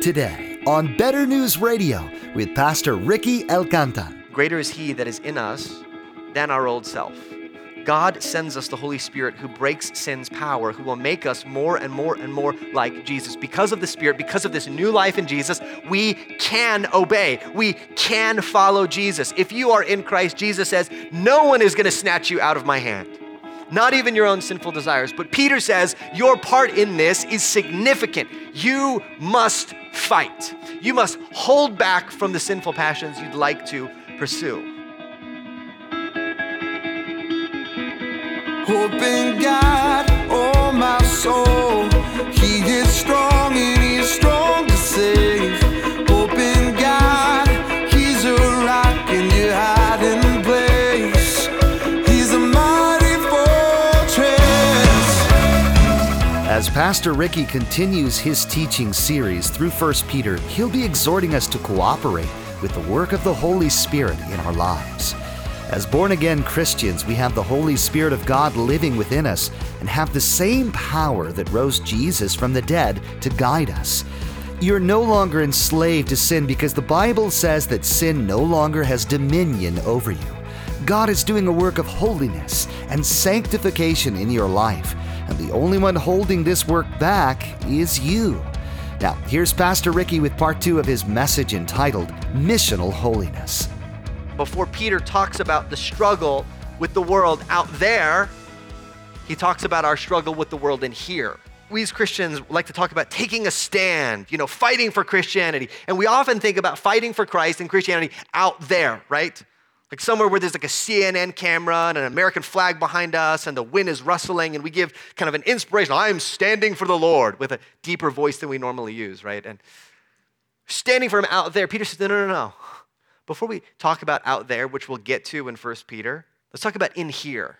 Today on Better News Radio with Pastor Ricky Alcantar. Greater is He that is in us than our old self. God sends us the Holy Spirit who breaks sin's power, who will make us more and more and more like Jesus. Because of the Spirit, because of this new life in Jesus, we can obey. We can follow Jesus. If you are in Christ, Jesus says, No one is going to snatch you out of my hand. Not even your own sinful desires. But Peter says, Your part in this is significant. You must fight. You must hold back from the sinful passions you'd like to pursue. Hope in God, oh my soul. As Pastor Ricky continues his teaching series through 1 Peter, he'll be exhorting us to cooperate with the work of the Holy Spirit in our lives. As born again Christians, we have the Holy Spirit of God living within us and have the same power that rose Jesus from the dead to guide us. You're no longer enslaved to sin because the Bible says that sin no longer has dominion over you. God is doing a work of holiness and sanctification in your life, and the only one holding this work back is you. Now, here's Pastor Ricky with part two of his message entitled Missional Holiness before Peter talks about the struggle with the world out there, he talks about our struggle with the world in here. We as Christians like to talk about taking a stand, you know, fighting for Christianity. And we often think about fighting for Christ and Christianity out there, right? Like somewhere where there's like a CNN camera and an American flag behind us and the wind is rustling and we give kind of an inspirational, I'm standing for the Lord with a deeper voice than we normally use, right? And standing for him out there, Peter says, no, no, no, no. Before we talk about out there, which we'll get to in 1 Peter, let's talk about in here.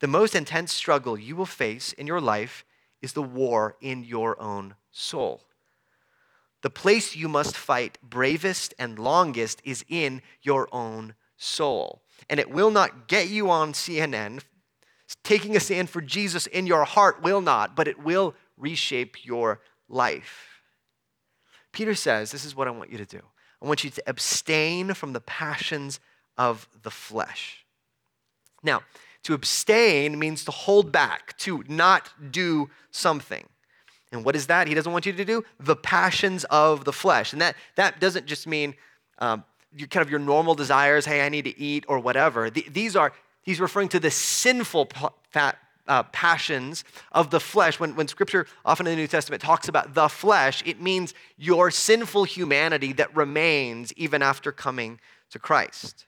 The most intense struggle you will face in your life is the war in your own soul. The place you must fight bravest and longest is in your own soul. And it will not get you on CNN. Taking a stand for Jesus in your heart will not, but it will reshape your life. Peter says, This is what I want you to do. I want you to abstain from the passions of the flesh. Now, to abstain means to hold back, to not do something. And what is that? He doesn't want you to do the passions of the flesh. And that, that doesn't just mean um, your, kind of your normal desires, hey, I need to eat or whatever. The, these are, he's referring to the sinful uh, passions of the flesh. When, when scripture, often in the New Testament, talks about the flesh, it means your sinful humanity that remains even after coming to Christ.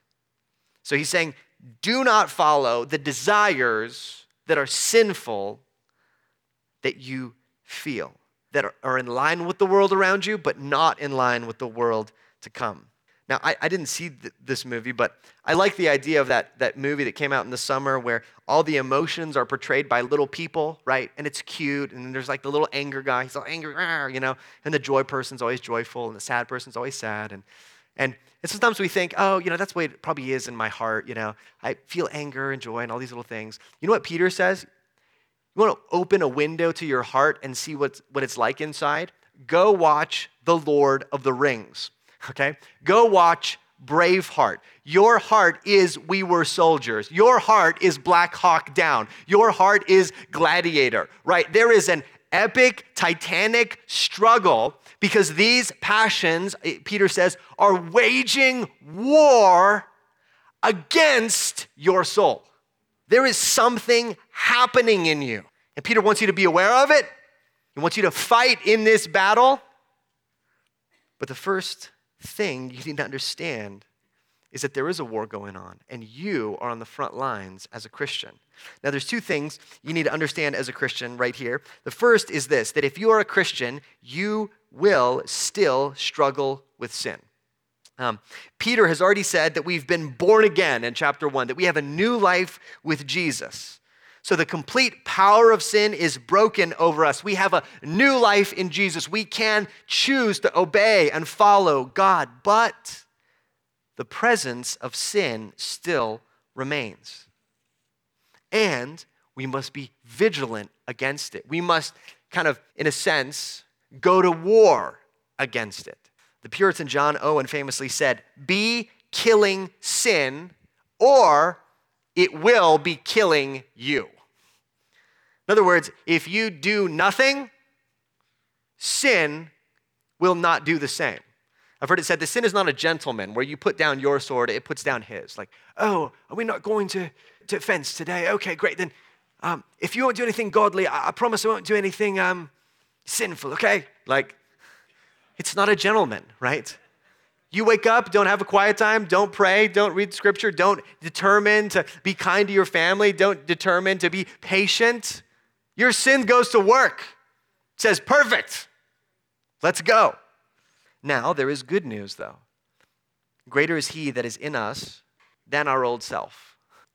So he's saying, do not follow the desires that are sinful that you feel, that are, are in line with the world around you, but not in line with the world to come. Now, I, I didn't see th- this movie, but I like the idea of that, that movie that came out in the summer where all the emotions are portrayed by little people, right? And it's cute. And there's like the little anger guy, he's all angry, you know? And the joy person's always joyful, and the sad person's always sad. And, and, and sometimes we think, oh, you know, that's the way it probably is in my heart, you know? I feel anger and joy and all these little things. You know what Peter says? You want to open a window to your heart and see what's, what it's like inside? Go watch The Lord of the Rings okay? Go watch Braveheart. Your heart is We Were Soldiers. Your heart is Black Hawk Down. Your heart is Gladiator, right? There is an epic, titanic struggle because these passions, eh, Peter says, are waging war against your soul. There is something happening in you. And Peter wants you to be aware of it. He wants you to fight in this battle. But the first thing you need to understand is that there is a war going on, and you are on the front lines as a Christian. Now, there's two things you need to understand as a Christian right here. The first is this that if you are a Christian, you will still struggle with sin. Um, Peter has already said that we've been born again in chapter one, that we have a new life with Jesus. So the complete power of sin is broken over us. We have a new life in Jesus. We can choose to obey and follow God, but the presence of sin still remains. And we must be vigilant against it. We must kind of, in a sense, go to war against it. The Puritan John Owen famously said, Be killing sin, or it will be killing you. In other words, if you do nothing, sin will not do the same. I've heard it said the sin is not a gentleman where you put down your sword, it puts down his. Like, oh, are we not going to, to fence today? Okay, great. Then um, if you won't do anything godly, I, I promise I won't do anything um, sinful, okay? Like, it's not a gentleman, right? You wake up, don't have a quiet time, don't pray, don't read scripture, don't determine to be kind to your family, don't determine to be patient. Your sin goes to work. It says, perfect. Let's go. Now, there is good news, though. Greater is He that is in us than our old self.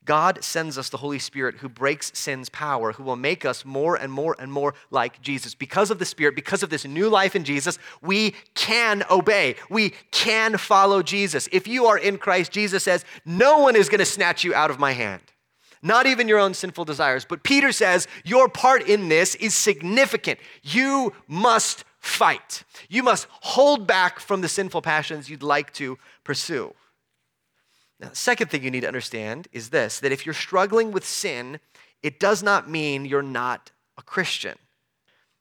God sends us the Holy Spirit who breaks sin's power, who will make us more and more and more like Jesus. Because of the Spirit, because of this new life in Jesus, we can obey. We can follow Jesus. If you are in Christ, Jesus says, No one is going to snatch you out of my hand, not even your own sinful desires. But Peter says, Your part in this is significant. You must fight. You must hold back from the sinful passions you'd like to pursue. Now, the second thing you need to understand is this that if you're struggling with sin, it does not mean you're not a Christian.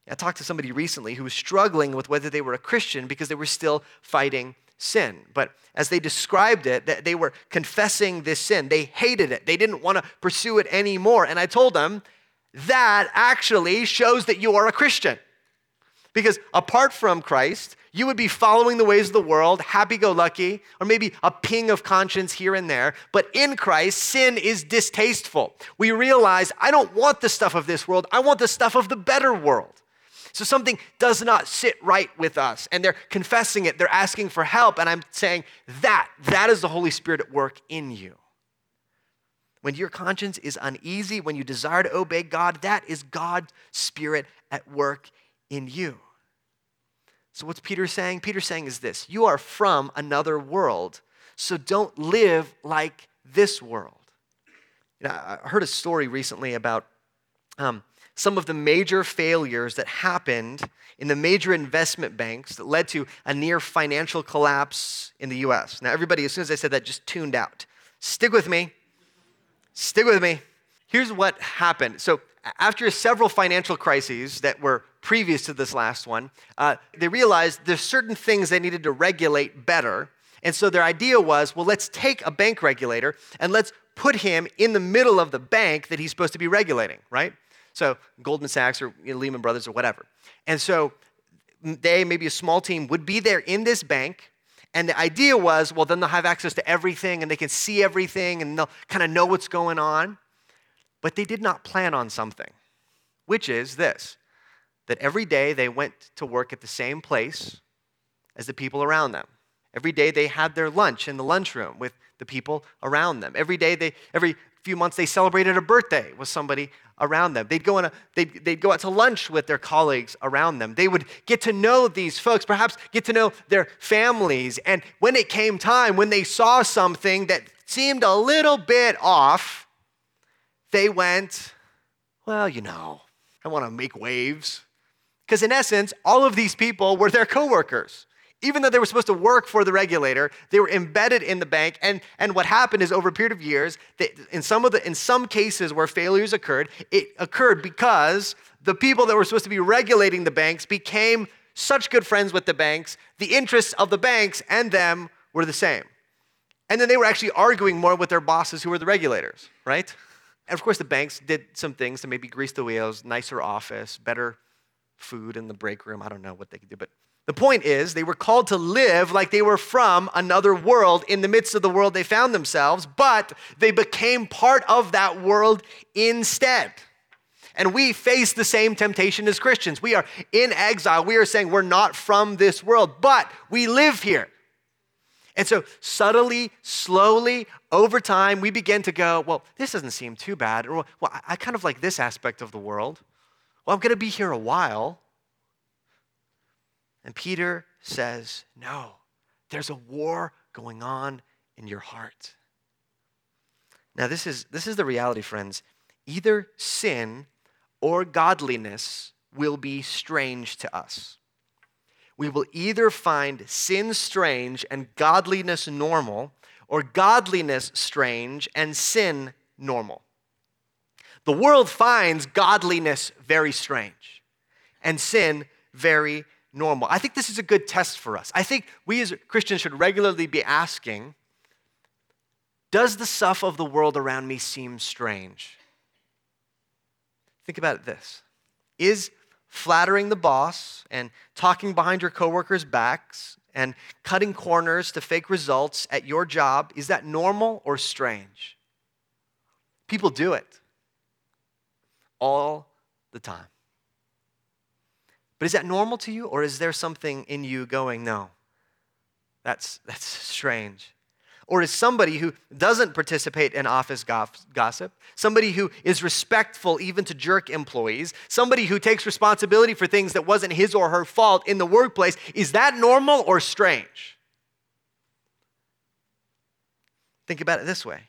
I talked to somebody recently who was struggling with whether they were a Christian because they were still fighting sin. But as they described it, they were confessing this sin. They hated it. They didn't want to pursue it anymore. And I told them that actually shows that you are a Christian. Because apart from Christ, you would be following the ways of the world, happy go lucky, or maybe a ping of conscience here and there. But in Christ, sin is distasteful. We realize, I don't want the stuff of this world, I want the stuff of the better world. So something does not sit right with us, and they're confessing it, they're asking for help, and I'm saying that, that is the Holy Spirit at work in you. When your conscience is uneasy, when you desire to obey God, that is God's Spirit at work in you. So, what's Peter saying? Peter's saying is this you are from another world, so don't live like this world. Know, I heard a story recently about um, some of the major failures that happened in the major investment banks that led to a near financial collapse in the US. Now, everybody, as soon as I said that, just tuned out. Stick with me. Stick with me. Here's what happened. So, after several financial crises that were previous to this last one, uh, they realized there's certain things they needed to regulate better. And so their idea was well, let's take a bank regulator and let's put him in the middle of the bank that he's supposed to be regulating, right? So Goldman Sachs or you know, Lehman Brothers or whatever. And so they, maybe a small team, would be there in this bank. And the idea was, well, then they'll have access to everything and they can see everything and they'll kind of know what's going on. But they did not plan on something, which is this that every day they went to work at the same place as the people around them. Every day they had their lunch in the lunchroom with the people around them. Every day they, every few months they celebrated a birthday with somebody around them. They'd go, on a, they'd, they'd go out to lunch with their colleagues around them. They would get to know these folks, perhaps get to know their families. And when it came time, when they saw something that seemed a little bit off, they went, well, you know, I want to make waves. Because in essence, all of these people were their coworkers. Even though they were supposed to work for the regulator, they were embedded in the bank. And, and what happened is over a period of years, they, in, some of the, in some cases where failures occurred, it occurred because the people that were supposed to be regulating the banks became such good friends with the banks, the interests of the banks and them were the same. And then they were actually arguing more with their bosses who were the regulators, right? And of course, the banks did some things to maybe grease the wheels, nicer office, better food in the break room. I don't know what they could do. But the point is, they were called to live like they were from another world in the midst of the world they found themselves, but they became part of that world instead. And we face the same temptation as Christians. We are in exile. We are saying we're not from this world, but we live here. And so, subtly, slowly, over time, we begin to go, well, this doesn't seem too bad. Or, well, I kind of like this aspect of the world. Well, I'm going to be here a while. And Peter says, no, there's a war going on in your heart. Now, this is, this is the reality, friends. Either sin or godliness will be strange to us. we will either find sin strange and godliness normal, or godliness strange and sin normal. The world finds godliness very strange and sin very normal. I think this is a good test for us. I think we as Christians should regularly be asking Does the stuff of the world around me seem strange? Think about this. Is flattering the boss and talking behind your coworkers' backs and cutting corners to fake results at your job, is that normal or strange? People do it all the time. But is that normal to you or is there something in you going, no, that's, that's strange? Or is somebody who doesn't participate in office gossip, somebody who is respectful even to jerk employees, somebody who takes responsibility for things that wasn't his or her fault in the workplace, is that normal or strange? Think about it this way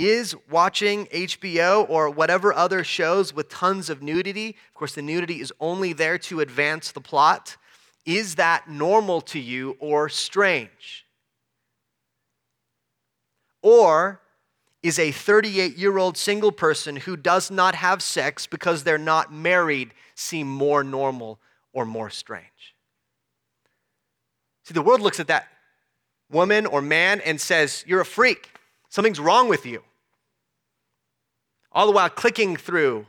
Is watching HBO or whatever other shows with tons of nudity, of course, the nudity is only there to advance the plot, is that normal to you or strange? Or is a 38 year old single person who does not have sex because they're not married seem more normal or more strange? See, the world looks at that woman or man and says, You're a freak. Something's wrong with you. All the while clicking through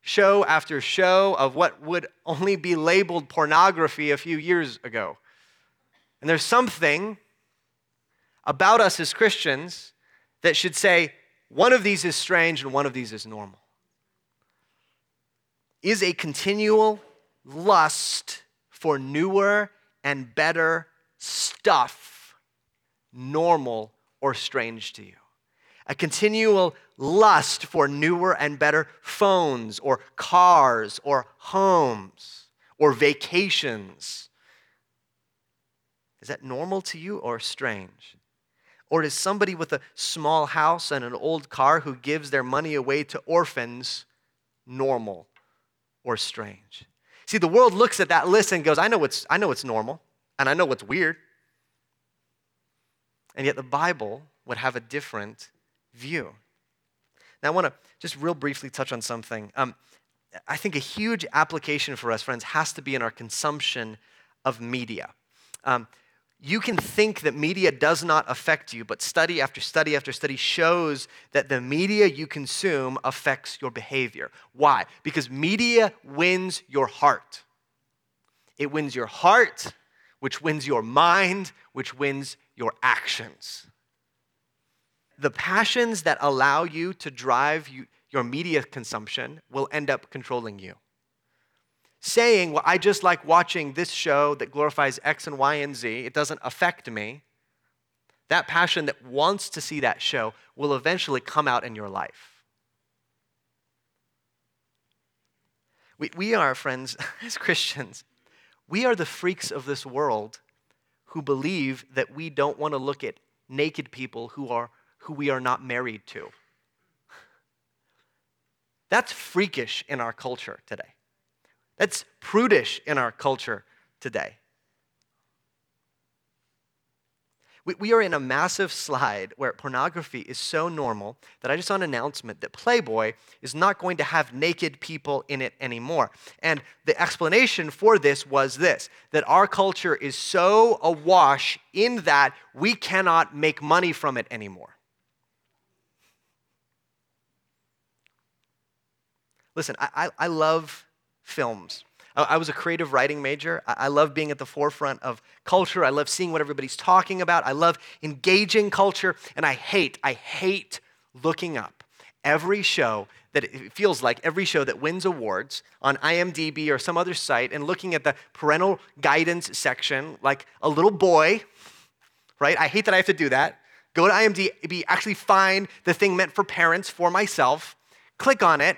show after show of what would only be labeled pornography a few years ago. And there's something about us as Christians that should say one of these is strange and one of these is normal? Is a continual lust for newer and better stuff normal or strange to you? A continual lust for newer and better phones or cars or homes or vacations. Is that normal to you or strange? Or is somebody with a small house and an old car who gives their money away to orphans normal or strange? See, the world looks at that list and goes, I know it's, I know it's normal, and I know what's weird. And yet the Bible would have a different view. Now, I want to just real briefly touch on something. Um, I think a huge application for us, friends, has to be in our consumption of media. Um, you can think that media does not affect you, but study after study after study shows that the media you consume affects your behavior. Why? Because media wins your heart. It wins your heart, which wins your mind, which wins your actions. The passions that allow you to drive you, your media consumption will end up controlling you saying, Well, I just like watching this show that glorifies X and Y and Z, it doesn't affect me, that passion that wants to see that show will eventually come out in your life. We, we are, friends, as Christians, we are the freaks of this world who believe that we don't want to look at naked people who, are, who we are not married to. That's freakish in our culture today. That's prudish in our culture today. We, we are in a massive slide where pornography is so normal that I just saw an announcement that Playboy is not going to have naked people in it anymore. And the explanation for this was this that our culture is so awash in that we cannot make money from it anymore. Listen, I, I, I love films. I was a creative writing major. I love being at the forefront of culture. I love seeing what everybody's talking about. I love engaging culture. And I hate, I hate looking up every show that it feels like every show that wins awards on IMDb or some other site and looking at the parental guidance section like a little boy, right? I hate that I have to do that. Go to IMDb, actually find the thing meant for parents for myself, click on it,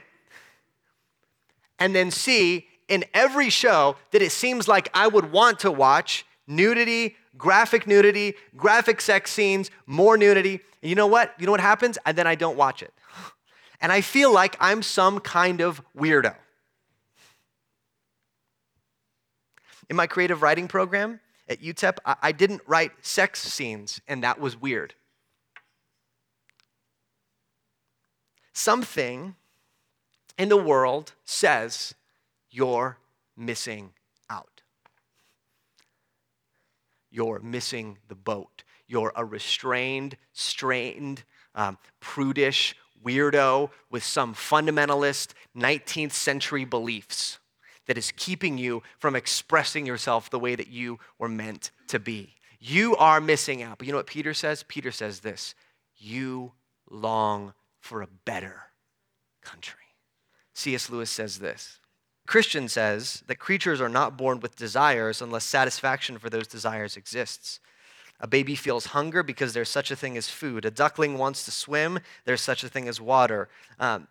and then see in every show that it seems like I would want to watch nudity, graphic nudity, graphic sex scenes, more nudity. And you know what? You know what happens? And then I don't watch it. And I feel like I'm some kind of weirdo. In my creative writing program at UTEP, I, didn't write sex scenes, and that was weird. Something in the world says you're missing out. You're missing the boat. You're a restrained, strained, um, prudish weirdo with some fundamentalist 19th century beliefs that is keeping you from expressing yourself the way that you were meant to be. You are missing out. But you know what Peter says? Peter says this You long for a better country. C.S. Lewis says this Christian says that creatures are not born with desires unless satisfaction for those desires exists. A baby feels hunger because there's such a thing as food. A duckling wants to swim, there's such a thing as water. Um,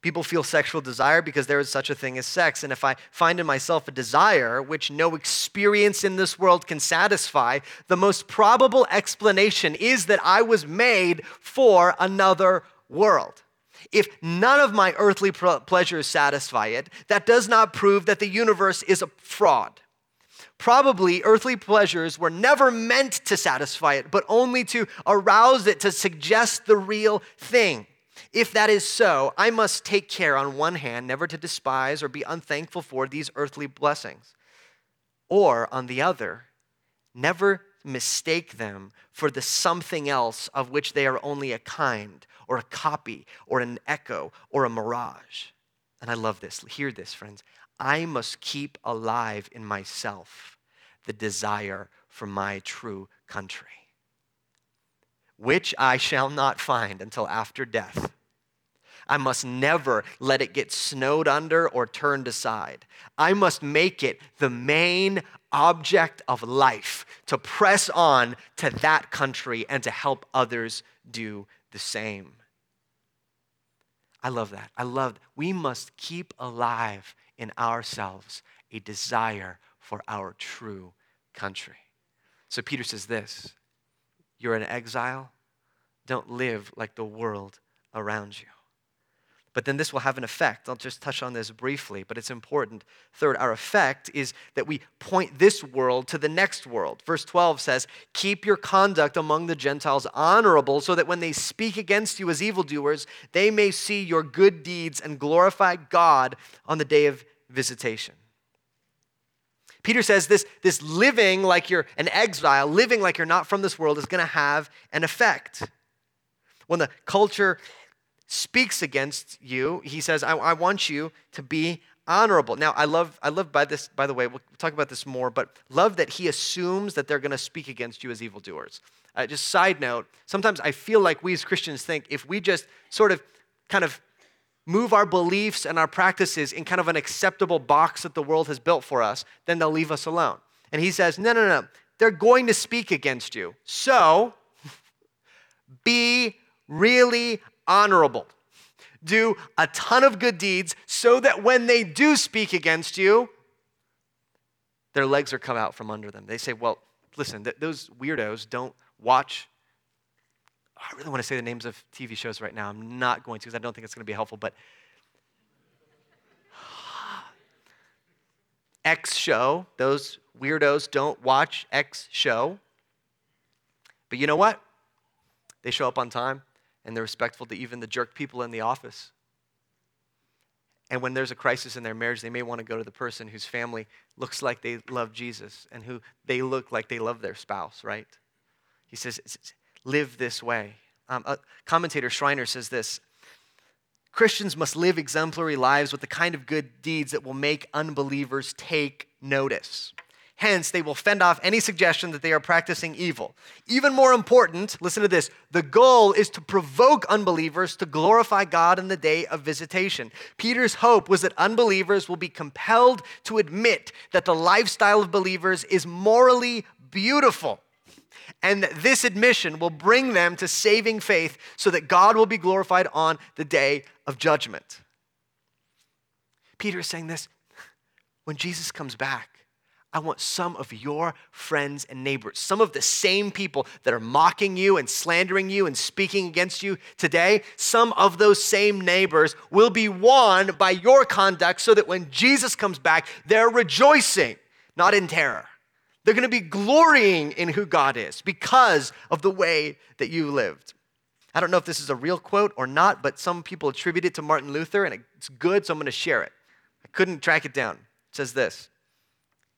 people feel sexual desire because there is such a thing as sex. And if I find in myself a desire which no experience in this world can satisfy, the most probable explanation is that I was made for another world. If none of my earthly pleasures satisfy it, that does not prove that the universe is a fraud. Probably earthly pleasures were never meant to satisfy it, but only to arouse it to suggest the real thing. If that is so, I must take care, on one hand, never to despise or be unthankful for these earthly blessings, or, on the other, never mistake them for the something else of which they are only a kind, or a copy, or an echo, or a mirage. And I love this. Hear this, friends. I must keep alive in myself the desire for my true country, which I shall not find until after death. I must never let it get snowed under or turned aside. I must make it the main object of life to press on to that country and to help others do the same. I love that. I love we must keep alive in ourselves a desire for our true country. So Peter says this You're an exile. Don't live like the world around you. But then this will have an effect. I'll just touch on this briefly, but it's important. Third, our effect is that we point this world to the next world. Verse 12 says, Keep your conduct among the Gentiles honorable, so that when they speak against you as evildoers, they may see your good deeds and glorify God on the day of visitation. Peter says this, this living like you're an exile, living like you're not from this world, is going to have an effect. When the culture speaks against you, he says, I, I want you to be honorable. Now, I love, I love by this, by the way, we'll talk about this more, but love that he assumes that they're going to speak against you as evildoers. Uh, just side note, sometimes I feel like we as Christians think if we just sort of kind of move our beliefs and our practices in kind of an acceptable box that the world has built for us, then they'll leave us alone. And he says, no, no, no, they're going to speak against you. So be really honorable. Do a ton of good deeds so that when they do speak against you, their legs are come out from under them. They say, well, listen, th- those weirdos don't watch. I really want to say the names of TV shows right now. I'm not going to because I don't think it's going to be helpful, but X show, those weirdos don't watch X show. But you know what? They show up on time and they're respectful to even the jerk people in the office. And when there's a crisis in their marriage, they may want to go to the person whose family looks like they love Jesus and who they look like they love their spouse, right? He says, live this way. Um, commentator Schreiner says this Christians must live exemplary lives with the kind of good deeds that will make unbelievers take notice. Hence, they will fend off any suggestion that they are practicing evil. Even more important, listen to this the goal is to provoke unbelievers to glorify God in the day of visitation. Peter's hope was that unbelievers will be compelled to admit that the lifestyle of believers is morally beautiful. And that this admission will bring them to saving faith so that God will be glorified on the day of judgment. Peter is saying this when Jesus comes back, I want some of your friends and neighbors, some of the same people that are mocking you and slandering you and speaking against you today, some of those same neighbors will be won by your conduct so that when Jesus comes back, they're rejoicing not in terror. They're going to be glorying in who God is because of the way that you lived. I don't know if this is a real quote or not, but some people attribute it to Martin Luther, and it's good, so I'm going to share it. I couldn't track it down. It says this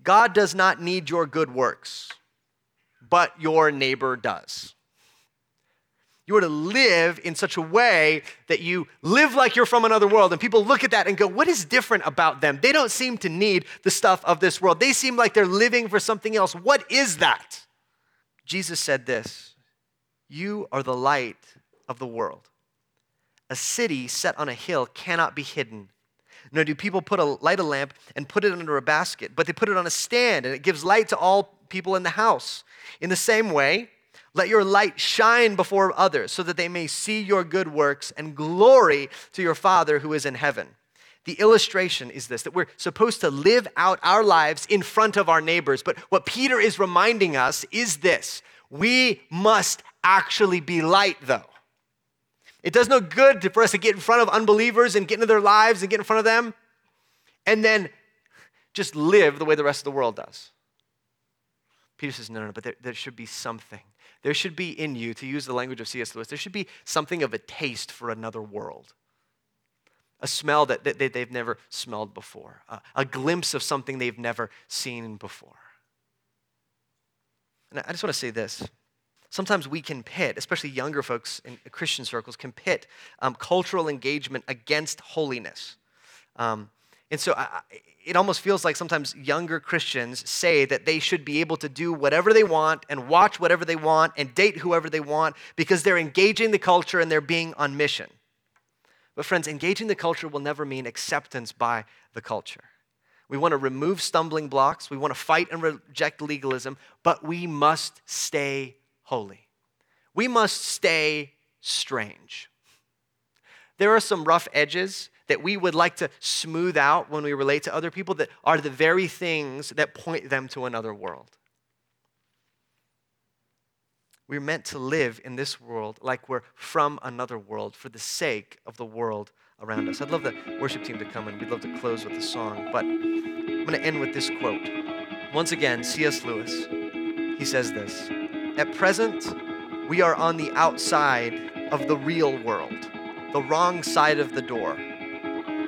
God does not need your good works, but your neighbor does. You are to live in such a way that you live like you're from another world. And people look at that and go, What is different about them? They don't seem to need the stuff of this world. They seem like they're living for something else. What is that? Jesus said this You are the light of the world. A city set on a hill cannot be hidden. Nor do people put a light a lamp and put it under a basket, but they put it on a stand and it gives light to all people in the house. In the same way, let your light shine before others so that they may see your good works and glory to your Father who is in heaven. The illustration is this that we're supposed to live out our lives in front of our neighbors. But what Peter is reminding us is this we must actually be light, though. It does no good for us to get in front of unbelievers and get into their lives and get in front of them and then just live the way the rest of the world does. Peter says, no, no, no, but there, there should be something. There should be in you, to use the language of C.S. Lewis, there should be something of a taste for another world. A smell that, that they've never smelled before, a, a glimpse of something they've never seen before. And I just want to say this. Sometimes we can pit, especially younger folks in Christian circles, can pit um, cultural engagement against holiness. Um, and so I, it almost feels like sometimes younger Christians say that they should be able to do whatever they want and watch whatever they want and date whoever they want because they're engaging the culture and they're being on mission. But, friends, engaging the culture will never mean acceptance by the culture. We want to remove stumbling blocks, we want to fight and reject legalism, but we must stay holy. We must stay strange. There are some rough edges that we would like to smooth out when we relate to other people that are the very things that point them to another world. We're meant to live in this world like we're from another world for the sake of the world around us. I'd love the worship team to come and we'd love to close with a song, but I'm going to end with this quote. Once again, C.S. Lewis, he says this At present, we are on the outside of the real world, the wrong side of the door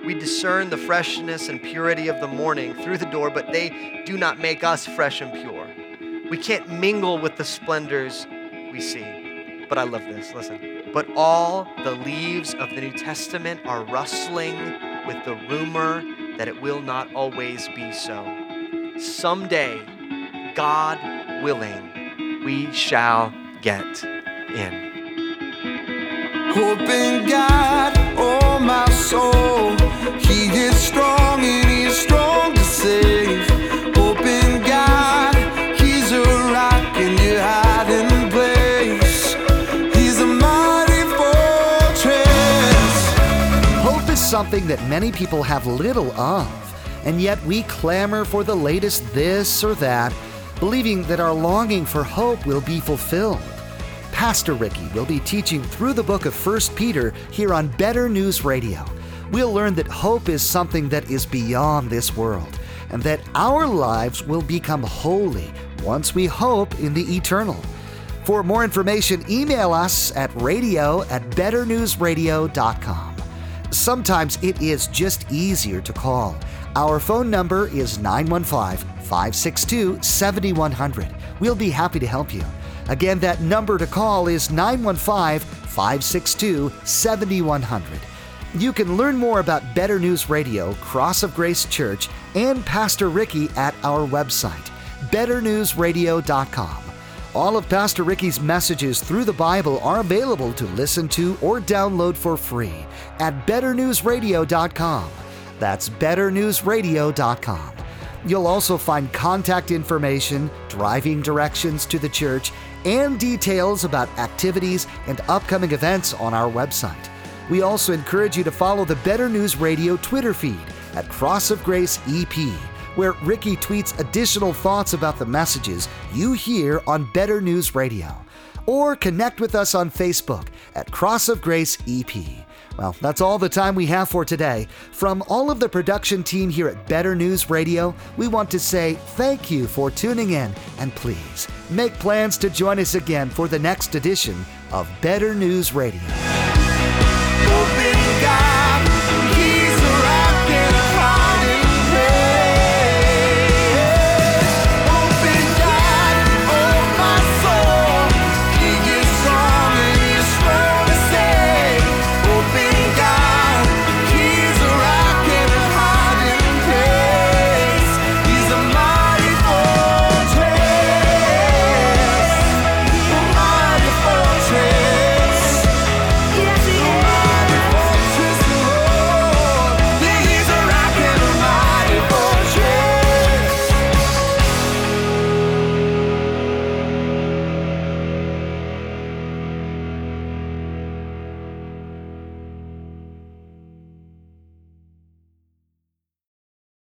we discern the freshness and purity of the morning through the door, but they do not make us fresh and pure. We can't mingle with the splendors we see. But I love this. Listen. But all the leaves of the New Testament are rustling with the rumor that it will not always be so. Someday, God willing, we shall get in. Hope in God, oh my soul. He is strong and He is strong to save. Hope in God, He's a rock in your hiding place. He's a mighty fortress. Hope is something that many people have little of, and yet we clamor for the latest this or that, believing that our longing for hope will be fulfilled. Pastor Ricky will be teaching through the book of 1 Peter here on Better News Radio. We'll learn that hope is something that is beyond this world and that our lives will become holy once we hope in the eternal. For more information, email us at radio at betternewsradio.com. Sometimes it is just easier to call. Our phone number is 915 562 7100. We'll be happy to help you. Again, that number to call is 915 562 7100. You can learn more about Better News Radio, Cross of Grace Church, and Pastor Ricky at our website, betternewsradio.com. All of Pastor Ricky's messages through the Bible are available to listen to or download for free at betternewsradio.com. That's betternewsradio.com. You'll also find contact information, driving directions to the church, and details about activities and upcoming events on our website. We also encourage you to follow the Better News Radio Twitter feed at Cross of Grace EP, where Ricky tweets additional thoughts about the messages you hear on Better News Radio. Or connect with us on Facebook at Cross of Grace EP. Well, that's all the time we have for today. From all of the production team here at Better News Radio, we want to say thank you for tuning in and please make plans to join us again for the next edition of Better News Radio.